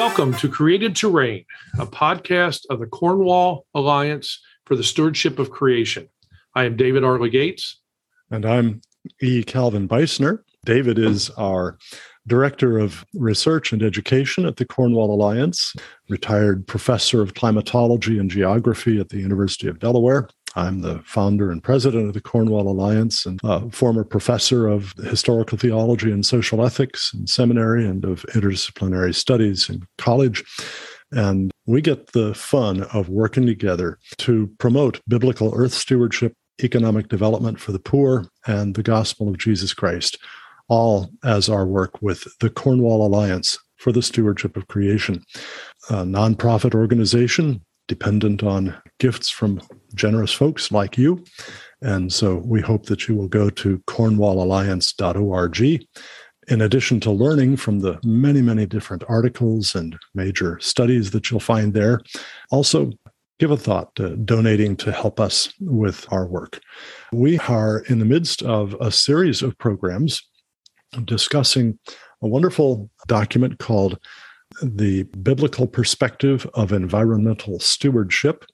Welcome to Created to Reign, a podcast of the Cornwall Alliance for the Stewardship of Creation. I am David R. Legates. And I'm E. Calvin Beisner. David is our Director of Research and Education at the Cornwall Alliance, retired professor of climatology and geography at the University of Delaware. I'm the founder and president of the Cornwall Alliance and a former professor of historical theology and social ethics in seminary and of interdisciplinary studies in college. And we get the fun of working together to promote biblical earth stewardship, economic development for the poor, and the gospel of Jesus Christ, all as our work with the Cornwall Alliance for the Stewardship of Creation, a nonprofit organization dependent on gifts from generous folks like you. And so we hope that you will go to cornwallalliance.org. In addition to learning from the many, many different articles and major studies that you'll find there, also give a thought to donating to help us with our work. We are in the midst of a series of programs discussing a wonderful document called the biblical perspective of environmental stewardship.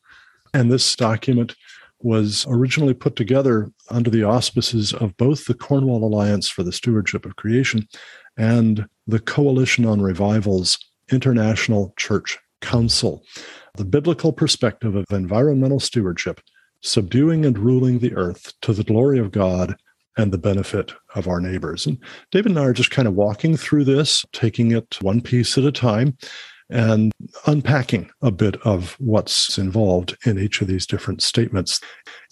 And this document was originally put together under the auspices of both the Cornwall Alliance for the Stewardship of Creation and the Coalition on Revival's International Church Council. The biblical perspective of environmental stewardship, subduing and ruling the earth to the glory of God and the benefit of our neighbors. And David and I are just kind of walking through this, taking it one piece at a time and unpacking a bit of what's involved in each of these different statements.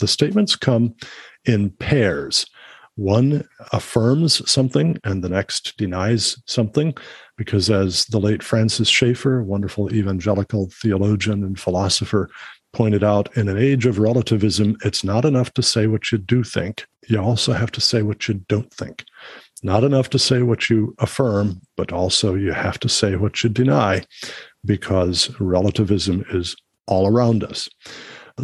The statements come in pairs. One affirms something and the next denies something, because as the late Francis Schaeffer, wonderful evangelical theologian and philosopher, pointed out in an age of relativism, it's not enough to say what you do think. You also have to say what you don't think. Not enough to say what you affirm, but also you have to say what you deny because relativism is all around us.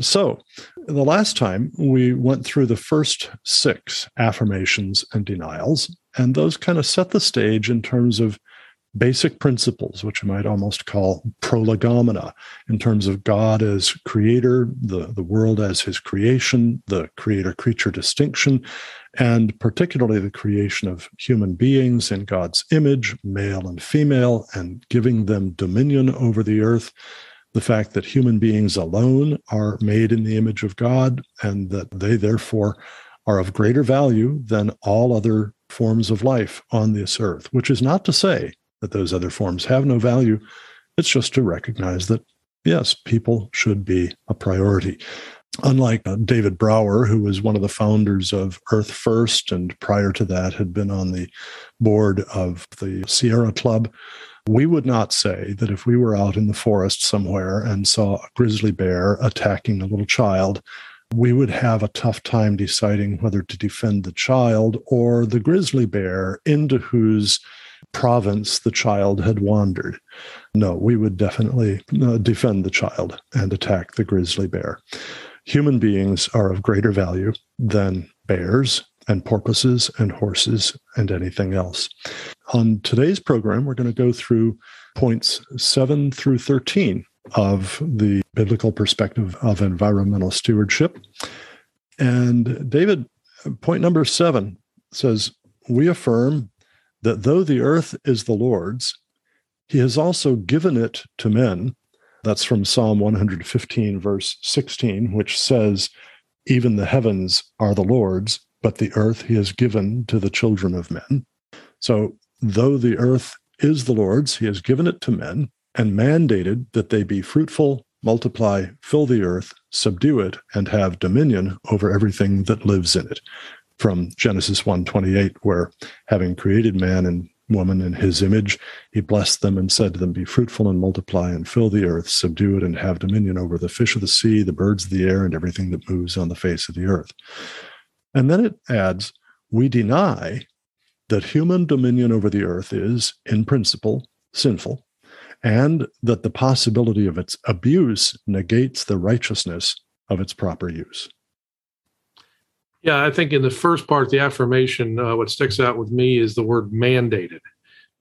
So, the last time we went through the first six affirmations and denials, and those kind of set the stage in terms of basic principles, which you might almost call prolegomena, in terms of God as creator, the, the world as his creation, the creator creature distinction, and particularly the creation of human beings in God's image, male and female, and giving them dominion over the earth. The fact that human beings alone are made in the image of God, and that they therefore are of greater value than all other forms of life on this earth, which is not to say that those other forms have no value. It's just to recognize that, yes, people should be a priority. Unlike uh, David Brower, who was one of the founders of Earth First, and prior to that had been on the board of the Sierra Club, we would not say that if we were out in the forest somewhere and saw a grizzly bear attacking a little child, we would have a tough time deciding whether to defend the child or the grizzly bear into whose province the child had wandered. No, we would definitely uh, defend the child and attack the grizzly bear. Human beings are of greater value than bears and porpoises and horses and anything else. On today's program, we're going to go through points 7 through 13 of the biblical perspective of environmental stewardship. And David, point number 7 says, We affirm that though the earth is the Lord's, he has also given it to men. That's from Psalm 115, verse 16, which says, Even the heavens are the Lord's, but the earth he has given to the children of men. So, though the earth is the Lord's, he has given it to men and mandated that they be fruitful, multiply, fill the earth, subdue it, and have dominion over everything that lives in it from Genesis 1:28 where having created man and woman in his image he blessed them and said to them be fruitful and multiply and fill the earth subdue it and have dominion over the fish of the sea the birds of the air and everything that moves on the face of the earth. And then it adds we deny that human dominion over the earth is in principle sinful and that the possibility of its abuse negates the righteousness of its proper use yeah, I think in the first part, the affirmation, uh, what sticks out with me is the word mandated.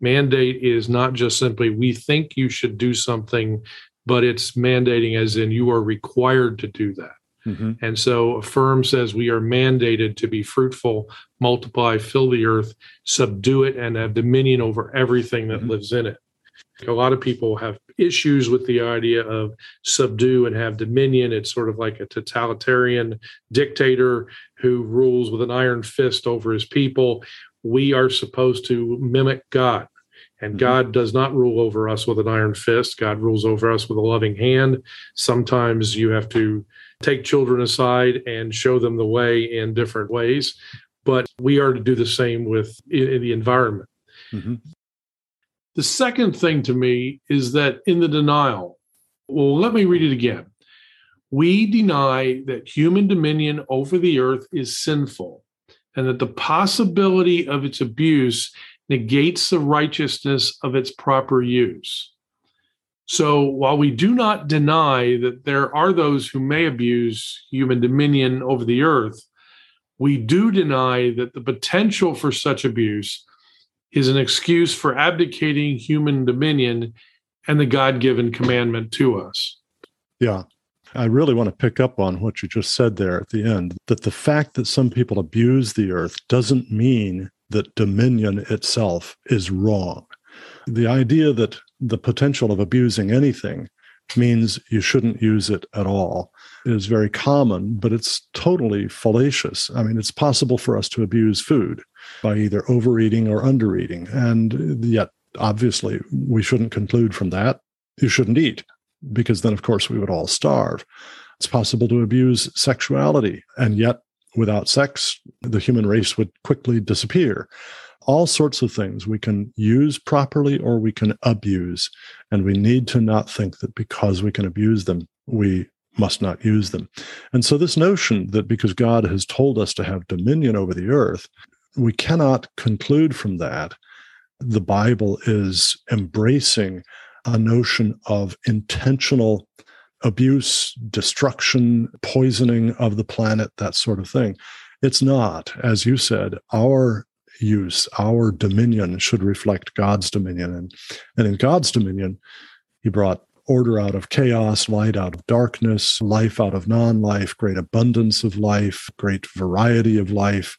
Mandate is not just simply we think you should do something, but it's mandating as in you are required to do that. Mm-hmm. And so Affirm says we are mandated to be fruitful, multiply, fill the earth, subdue it, and have dominion over everything that mm-hmm. lives in it. A lot of people have issues with the idea of subdue and have dominion. It's sort of like a totalitarian dictator who rules with an iron fist over his people. We are supposed to mimic God. And mm-hmm. God does not rule over us with an iron fist. God rules over us with a loving hand. Sometimes you have to take children aside and show them the way in different ways. But we are to do the same with in the environment. Mm-hmm. The second thing to me is that in the denial, well, let me read it again. We deny that human dominion over the earth is sinful and that the possibility of its abuse negates the righteousness of its proper use. So while we do not deny that there are those who may abuse human dominion over the earth, we do deny that the potential for such abuse is an excuse for abdicating human dominion and the God given commandment to us. Yeah. I really want to pick up on what you just said there at the end that the fact that some people abuse the earth doesn't mean that dominion itself is wrong. The idea that the potential of abusing anything means you shouldn't use it at all is very common, but it's totally fallacious. I mean, it's possible for us to abuse food by either overeating or undereating. And yet, obviously, we shouldn't conclude from that you shouldn't eat, because then, of course, we would all starve. It's possible to abuse sexuality, and yet, without sex, the human race would quickly disappear. All sorts of things we can use properly or we can abuse. And we need to not think that because we can abuse them, we must not use them. And so, this notion that because God has told us to have dominion over the earth, we cannot conclude from that the Bible is embracing a notion of intentional abuse, destruction, poisoning of the planet, that sort of thing. It's not. As you said, our use, our dominion should reflect God's dominion. And, and in God's dominion, He brought order out of chaos, light out of darkness, life out of non life, great abundance of life, great variety of life,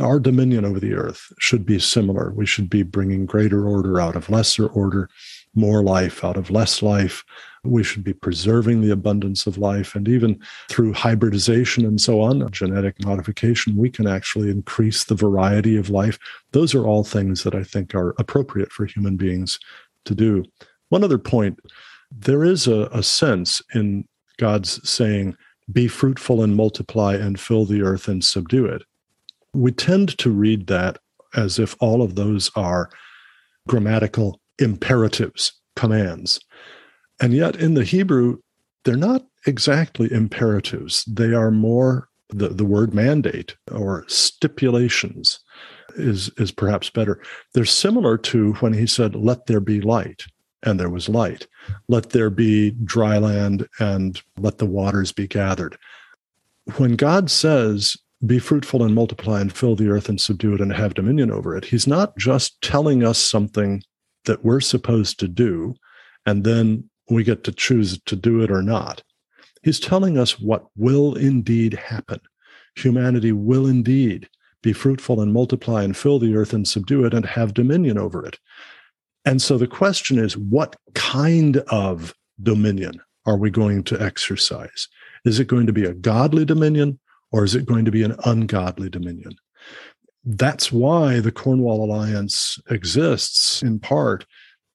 our dominion over the earth should be similar. We should be bringing greater order out of lesser order, more life out of less life. We should be preserving the abundance of life. And even through hybridization and so on, genetic modification, we can actually increase the variety of life. Those are all things that I think are appropriate for human beings to do. One other point there is a, a sense in God's saying, Be fruitful and multiply and fill the earth and subdue it we tend to read that as if all of those are grammatical imperatives, commands. And yet in the Hebrew, they're not exactly imperatives. They are more the, the word mandate or stipulations is, is perhaps better. They're similar to when he said, Let there be light, and there was light. Let there be dry land, and let the waters be gathered. When God says, be fruitful and multiply and fill the earth and subdue it and have dominion over it. He's not just telling us something that we're supposed to do, and then we get to choose to do it or not. He's telling us what will indeed happen. Humanity will indeed be fruitful and multiply and fill the earth and subdue it and have dominion over it. And so the question is what kind of dominion are we going to exercise? Is it going to be a godly dominion or is it going to be an ungodly dominion? That's why the Cornwall Alliance exists in part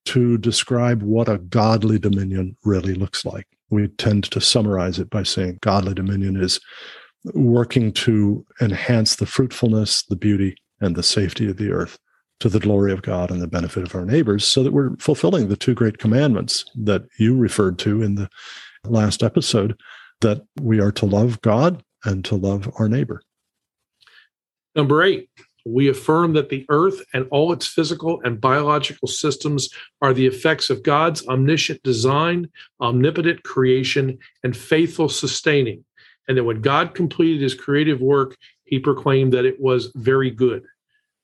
to describe what a godly dominion really looks like. We tend to summarize it by saying godly dominion is working to enhance the fruitfulness, the beauty, and the safety of the earth to the glory of God and the benefit of our neighbors, so that we're fulfilling the two great commandments that you referred to in the last episode that we are to love God and to love our neighbor. Number eight, we affirm that the earth and all its physical and biological systems are the effects of God's omniscient design, omnipotent creation, and faithful sustaining. And that when God completed his creative work, he proclaimed that it was very good.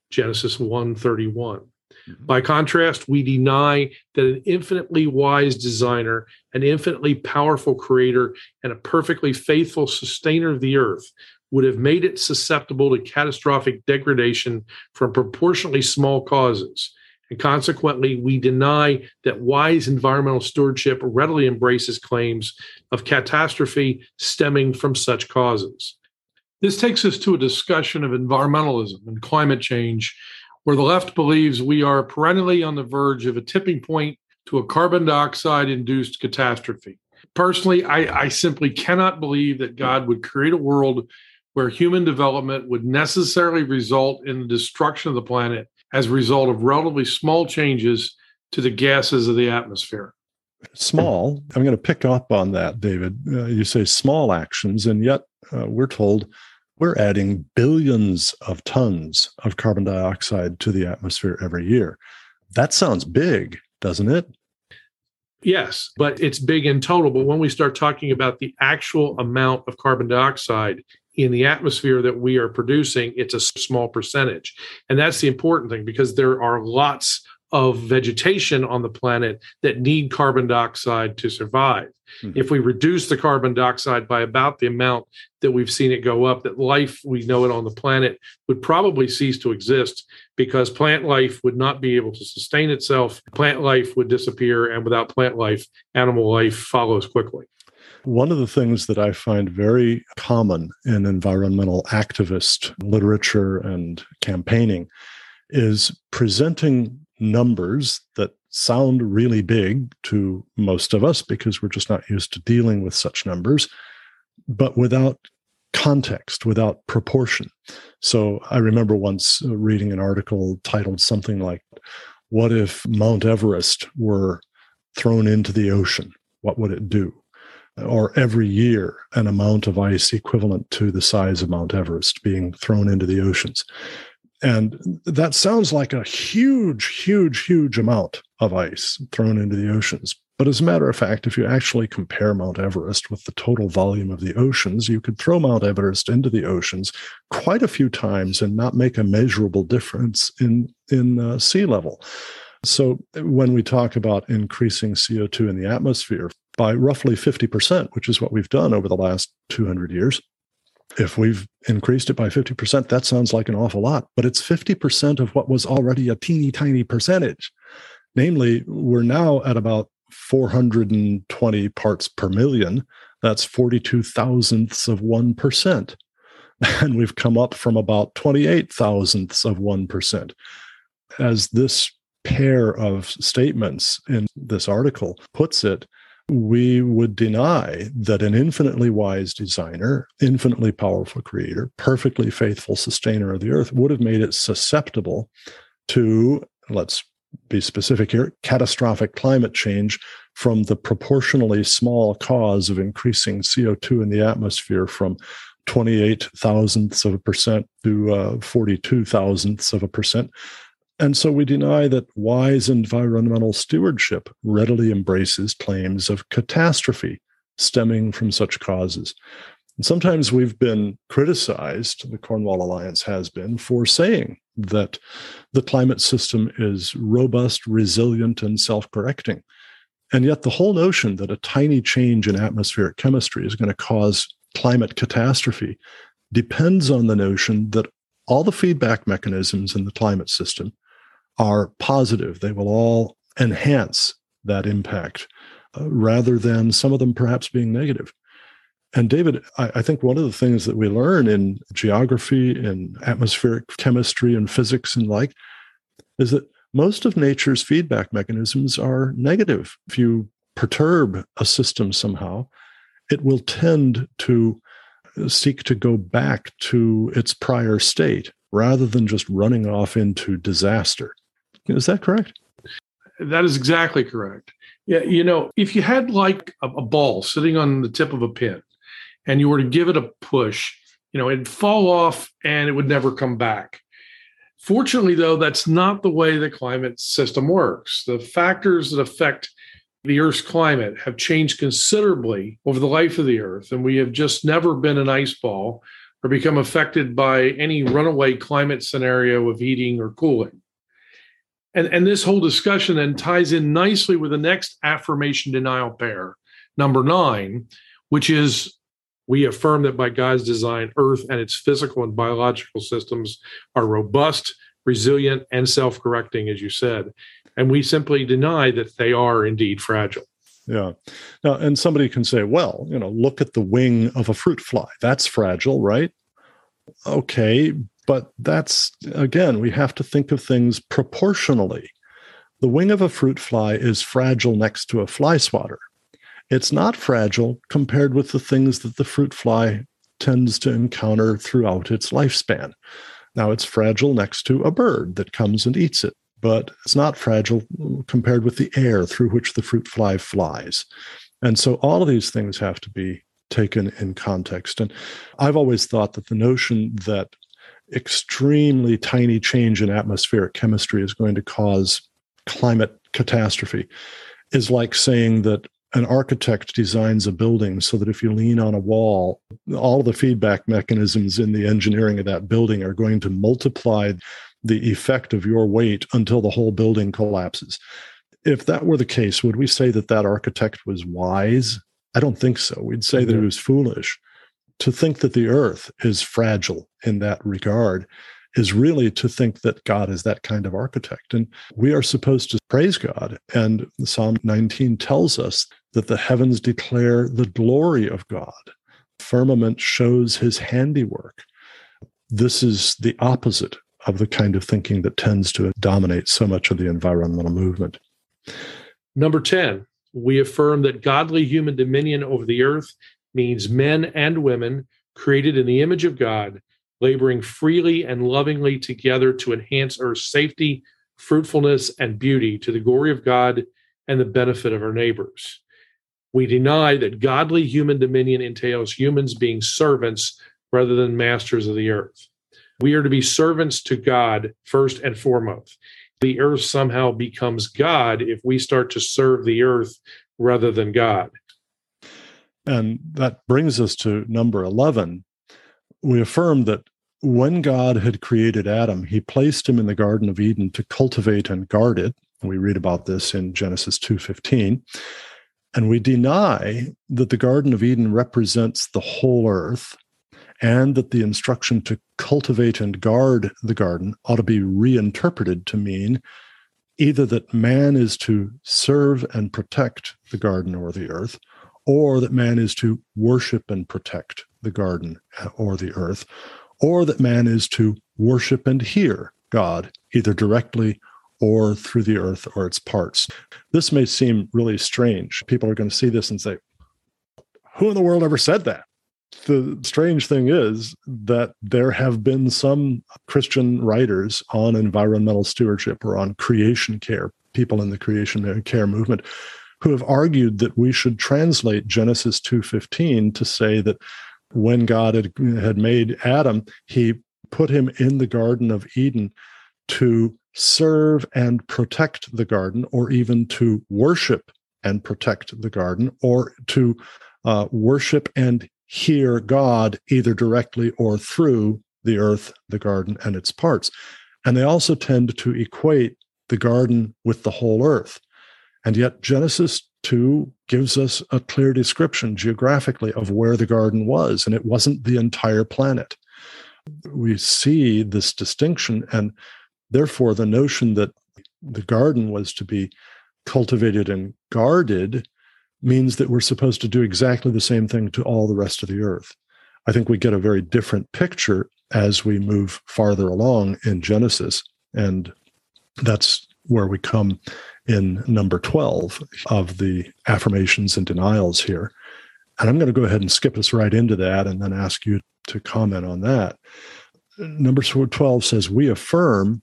Genesis 1:31. Mm-hmm. By contrast, we deny that an infinitely wise designer, an infinitely powerful creator, and a perfectly faithful sustainer of the earth would have made it susceptible to catastrophic degradation from proportionally small causes. And consequently, we deny that wise environmental stewardship readily embraces claims of catastrophe stemming from such causes. This takes us to a discussion of environmentalism and climate change where the left believes we are perennially on the verge of a tipping point to a carbon dioxide induced catastrophe. Personally, I, I, simply cannot believe that God would create a world where human development would necessarily result in the destruction of the planet as a result of relatively small changes to the gases of the atmosphere. Small, I'm going to pick up on that, David. Uh, you say small actions, and yet uh, we're told we're adding billions of tons of carbon dioxide to the atmosphere every year. That sounds big, doesn't it? Yes, but it's big in total. But when we start talking about the actual amount of carbon dioxide in the atmosphere that we are producing, it's a small percentage. And that's the important thing because there are lots of vegetation on the planet that need carbon dioxide to survive. Mm-hmm. If we reduce the carbon dioxide by about the amount that we've seen it go up, that life we know it on the planet would probably cease to exist because plant life would not be able to sustain itself. Plant life would disappear, and without plant life, animal life follows quickly. One of the things that I find very common in environmental activist literature and campaigning is presenting numbers that sound really big to most of us because we're just not used to dealing with such numbers, but without context, without proportion. So I remember once uh, reading an article titled something like, What if Mount Everest were thrown into the ocean? What would it do? Or every year, an amount of ice equivalent to the size of Mount Everest being thrown into the oceans. And that sounds like a huge, huge, huge amount of ice thrown into the oceans. But as a matter of fact, if you actually compare Mount Everest with the total volume of the oceans, you could throw Mount Everest into the oceans quite a few times and not make a measurable difference in, in uh, sea level. So when we talk about increasing CO2 in the atmosphere by roughly 50%, which is what we've done over the last 200 years, if we've increased it by 50%, that sounds like an awful lot, but it's 50% of what was already a teeny tiny percentage. Namely, we're now at about 420 parts per million. That's 42 thousandths of 1%. And we've come up from about 28 thousandths of 1%. As this pair of statements in this article puts it, we would deny that an infinitely wise designer, infinitely powerful creator, perfectly faithful sustainer of the earth would have made it susceptible to, let's be specific here, catastrophic climate change from the proportionally small cause of increasing CO2 in the atmosphere from 28 thousandths of a percent to uh, 42 thousandths of a percent and so we deny that wise environmental stewardship readily embraces claims of catastrophe stemming from such causes. And sometimes we've been criticized, the Cornwall Alliance has been, for saying that the climate system is robust, resilient, and self correcting. And yet, the whole notion that a tiny change in atmospheric chemistry is going to cause climate catastrophe depends on the notion that all the feedback mechanisms in the climate system are positive. They will all enhance that impact uh, rather than some of them perhaps being negative. And David, I, I, think one of the things that we learn in geography, in atmospheric chemistry, and physics and like is that most of nature's feedback mechanisms are negative. If you perturb a system somehow, it will tend to seek to go back to its prior state rather than just running off into disaster. Is that correct? That is exactly correct. Yeah, you know, if you had like a, a, ball sitting on the tip of a pin and you were to give it a push, you know, it'd fall off and it would never come back. Fortunately, though, that's not the way the climate system works. The factors that affect the Earth's climate have changed considerably over the life of the Earth, and we have just never been an ice ball or become affected by any runaway climate scenario of heating or cooling. And, and this whole discussion then ties in nicely with the next affirmation denial pair, number nine, which is we affirm that by God's design, Earth and its physical and biological systems are robust, resilient, and self correcting, as you said. And we simply deny that they are indeed fragile. Yeah. Now, and somebody can say, well, you know, look at the wing of a fruit fly. That's fragile, right? Okay. But that's, again, we have to think of things proportionally. The wing of a fruit fly is fragile next to a fly swatter. It's not fragile compared with the things that the fruit fly tends to encounter throughout its lifespan. Now, it's fragile next to a bird that comes and eats it but it's not fragile compared with the air through which the fruit fly flies. And so all of these things have to be taken in context. And I've always thought that the notion that extremely tiny change in atmospheric chemistry is going to cause climate catastrophe is like saying that an architect designs a building so that if you lean on a wall, all the feedback mechanisms in the engineering of that building are going to multiply the effect of your weight until the whole building collapses. If that were the case, would we say that that architect was wise? I don't think so. We'd say that it mm-hmm. was foolish. To think that the earth is fragile in that regard is really to think that God is that kind of architect. And we are supposed to praise God. And Psalm 19 tells us that the heavens declare the glory of God, firmament shows his handiwork. This is the opposite of the kind of thinking that tends to dominate so much of the environmental movement. Number 10, we affirm that godly human dominion over the earth means men and women created in the image of God, laboring freely and lovingly together to enhance Earth's safety, fruitfulness, and beauty to the glory of God and the benefit of our neighbors. We deny that godly human dominion entails humans being servants rather than masters of the earth. We are to be servants to God first and foremost. The earth somehow becomes God if we start to serve the earth rather than God. And that brings us to number 11. We affirm that when God had created Adam, he placed him in the Garden of Eden to cultivate and guard it. We read about this in Genesis 2:15. And we deny that the Garden of Eden represents the whole earth and that the instruction to cultivate and guard the garden ought to be reinterpreted to mean either that man is to serve and protect the garden or the earth, or that man is to worship and protect the garden or the earth, or that man is to worship and hear God either directly or through the earth or its parts. This may seem really strange. People are going to see this and say, Who in the world ever said that? the strange thing is that there have been some Christian writers on environmental stewardship or on creation care, people in the creation care movement, who have argued that we should translate Genesis 2:15 to say that when God had, had made Adam, he put him in the Garden of Eden to serve and protect the garden, or even to worship and protect the garden, or to uh, worship and hear God either directly or through the earth, the garden, and its parts. And they also tend to equate the garden with the whole earth. And yet, Genesis 2 gives us a clear description geographically of where the garden was, and it wasn't the entire planet. We see this distinction, and therefore, the notion that the garden was to be cultivated and guarded means that we're supposed to do exactly the same thing to all the rest of the earth. I think we get a very different picture as we move farther along in Genesis. And that's where we come in number 12 of the affirmations and denials here. And I'm going to go ahead and skip us right into that and then ask you to comment on that. Number 12 says, We affirm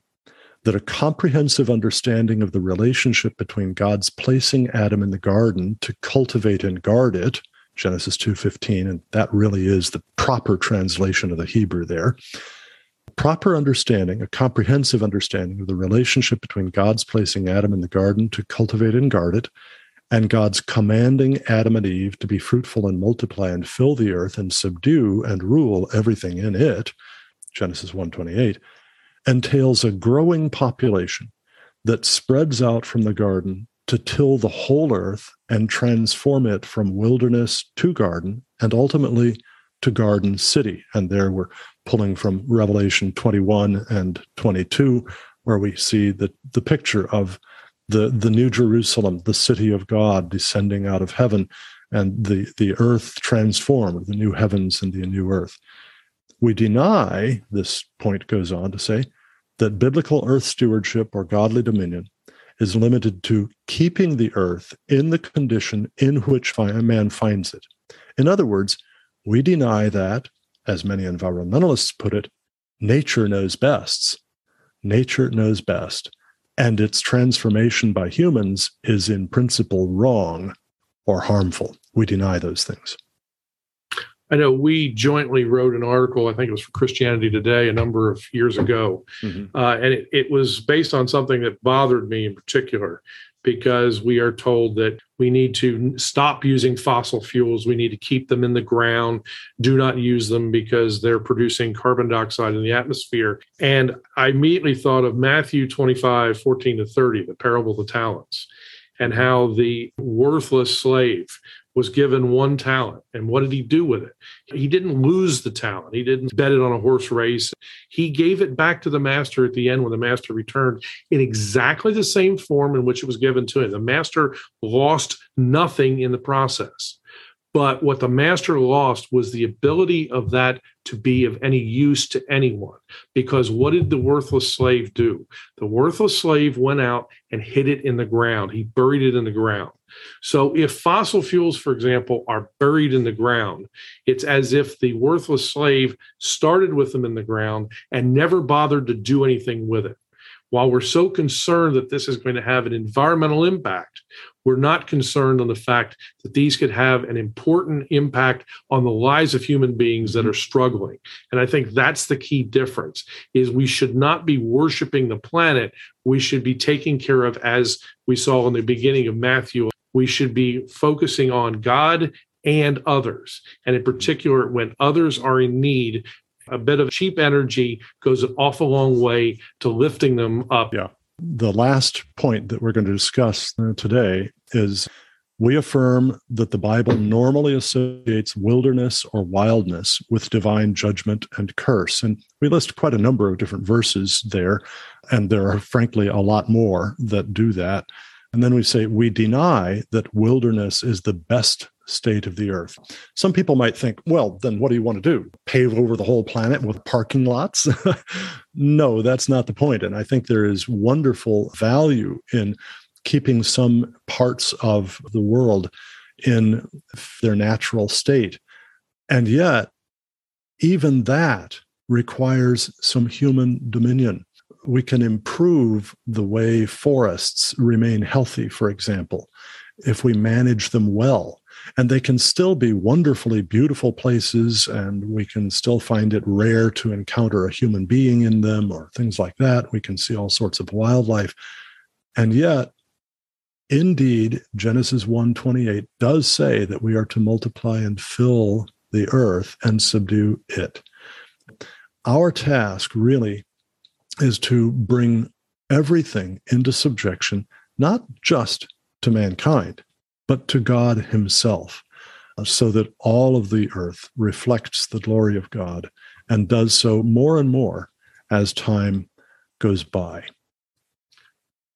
that a comprehensive understanding of the relationship between God's placing Adam in the garden to cultivate and guard it, Genesis 2:15, and that really is the proper translation of the Hebrew there. Proper understanding, a comprehensive understanding of the relationship between God's placing Adam in the garden to cultivate and guard it, and God's commanding Adam and Eve to be fruitful and multiply and fill the earth and subdue and rule everything in it, Genesis 1:28 entails a growing population that spreads out from the garden to till the whole earth and transform it from wilderness to garden and ultimately to garden city. And there we're pulling from Revelation 21 and 22, where we see the, the picture of the, the New Jerusalem, the city of God descending out of heaven, and the, the earth transformed, the new heavens and the new earth. We deny, this point goes on to say, that biblical earth stewardship or godly dominion is limited to keeping the earth in the condition in which man finds it. In other words, we deny that, as many environmentalists put it, nature knows best. Nature knows best. And its transformation by humans is in principle wrong or harmful. We deny those things. I know we jointly wrote an article, I think it was for Christianity Today a number of years ago. Mm-hmm. Uh, and it, it was based on something that bothered me in particular because we are told that we need to stop using fossil fuels. We need to keep them in the ground. Do not use them because they're producing carbon dioxide in the atmosphere. And I immediately thought of Matthew 25, 14 to 30, the parable of the talents, and how the worthless slave was given one talent. And what did he do with it? He didn't lose the talent. He didn't bet it on a horse race. He gave it back to the master at the end when the master returned in exactly the same form in which it was given to him. The master lost nothing in the process. But what the master lost was the ability of that to be of any use to anyone. Because what did the worthless slave do? The worthless slave went out and hid it in the ground. He buried it in the ground. So, if fossil fuels, for example, are buried in the ground, it's as if the worthless slave started with them in the ground and never bothered to do anything with it. While we're so concerned that this is going to have an environmental impact, we're not concerned on the fact that these could have an important impact on the lives of human beings that are struggling and i think that's the key difference is we should not be worshiping the planet we should be taking care of as we saw in the beginning of matthew we should be focusing on God and others. And in particular, when others are in need, a bit of cheap energy goes an awful long way to lifting them up. Yeah. The last point that we're going to discuss today is we affirm that the Bible normally associates wilderness or wildness with divine judgment and curse. And we list quite a number of different verses there. And there are, frankly, a lot more that do that. And then we say, we deny that wilderness is the best state of the earth. Some people might think, well, then what do you want to do? Pave over the whole planet with parking lots? no, that's not the point. And I think there is wonderful value in keeping some parts of the world in their natural state. And yet, even that requires some human dominion we can improve the way forests remain healthy, for example, if we manage them well. And they can still be wonderfully beautiful places, and we can still find it rare to encounter a human being in them or things like that. We can see all sorts of wildlife. And yet, indeed, Genesis 1:28 does say that we are to multiply and fill the earth and subdue it. Our task really is to bring everything into subjection, not just to mankind, but to God Himself, so that all of the earth reflects the glory of God and does so more and more as time goes by.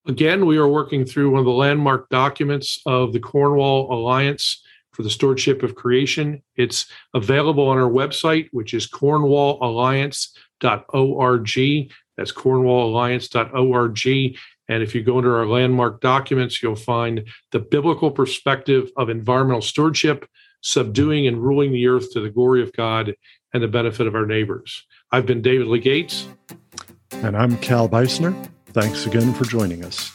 Again, we are working through one of the landmark documents of the Cornwall Alliance for the Stewardship of Creation. It's available on our website, which is cornwallalliance.org. That's cornwallalliance.org. And if you go into our landmark documents, you'll find the biblical perspective of environmental stewardship, subduing and ruling the earth to the glory of God and the benefit of our neighbors. I've been David Legates. And I'm Cal Beisner. Thanks again for joining us.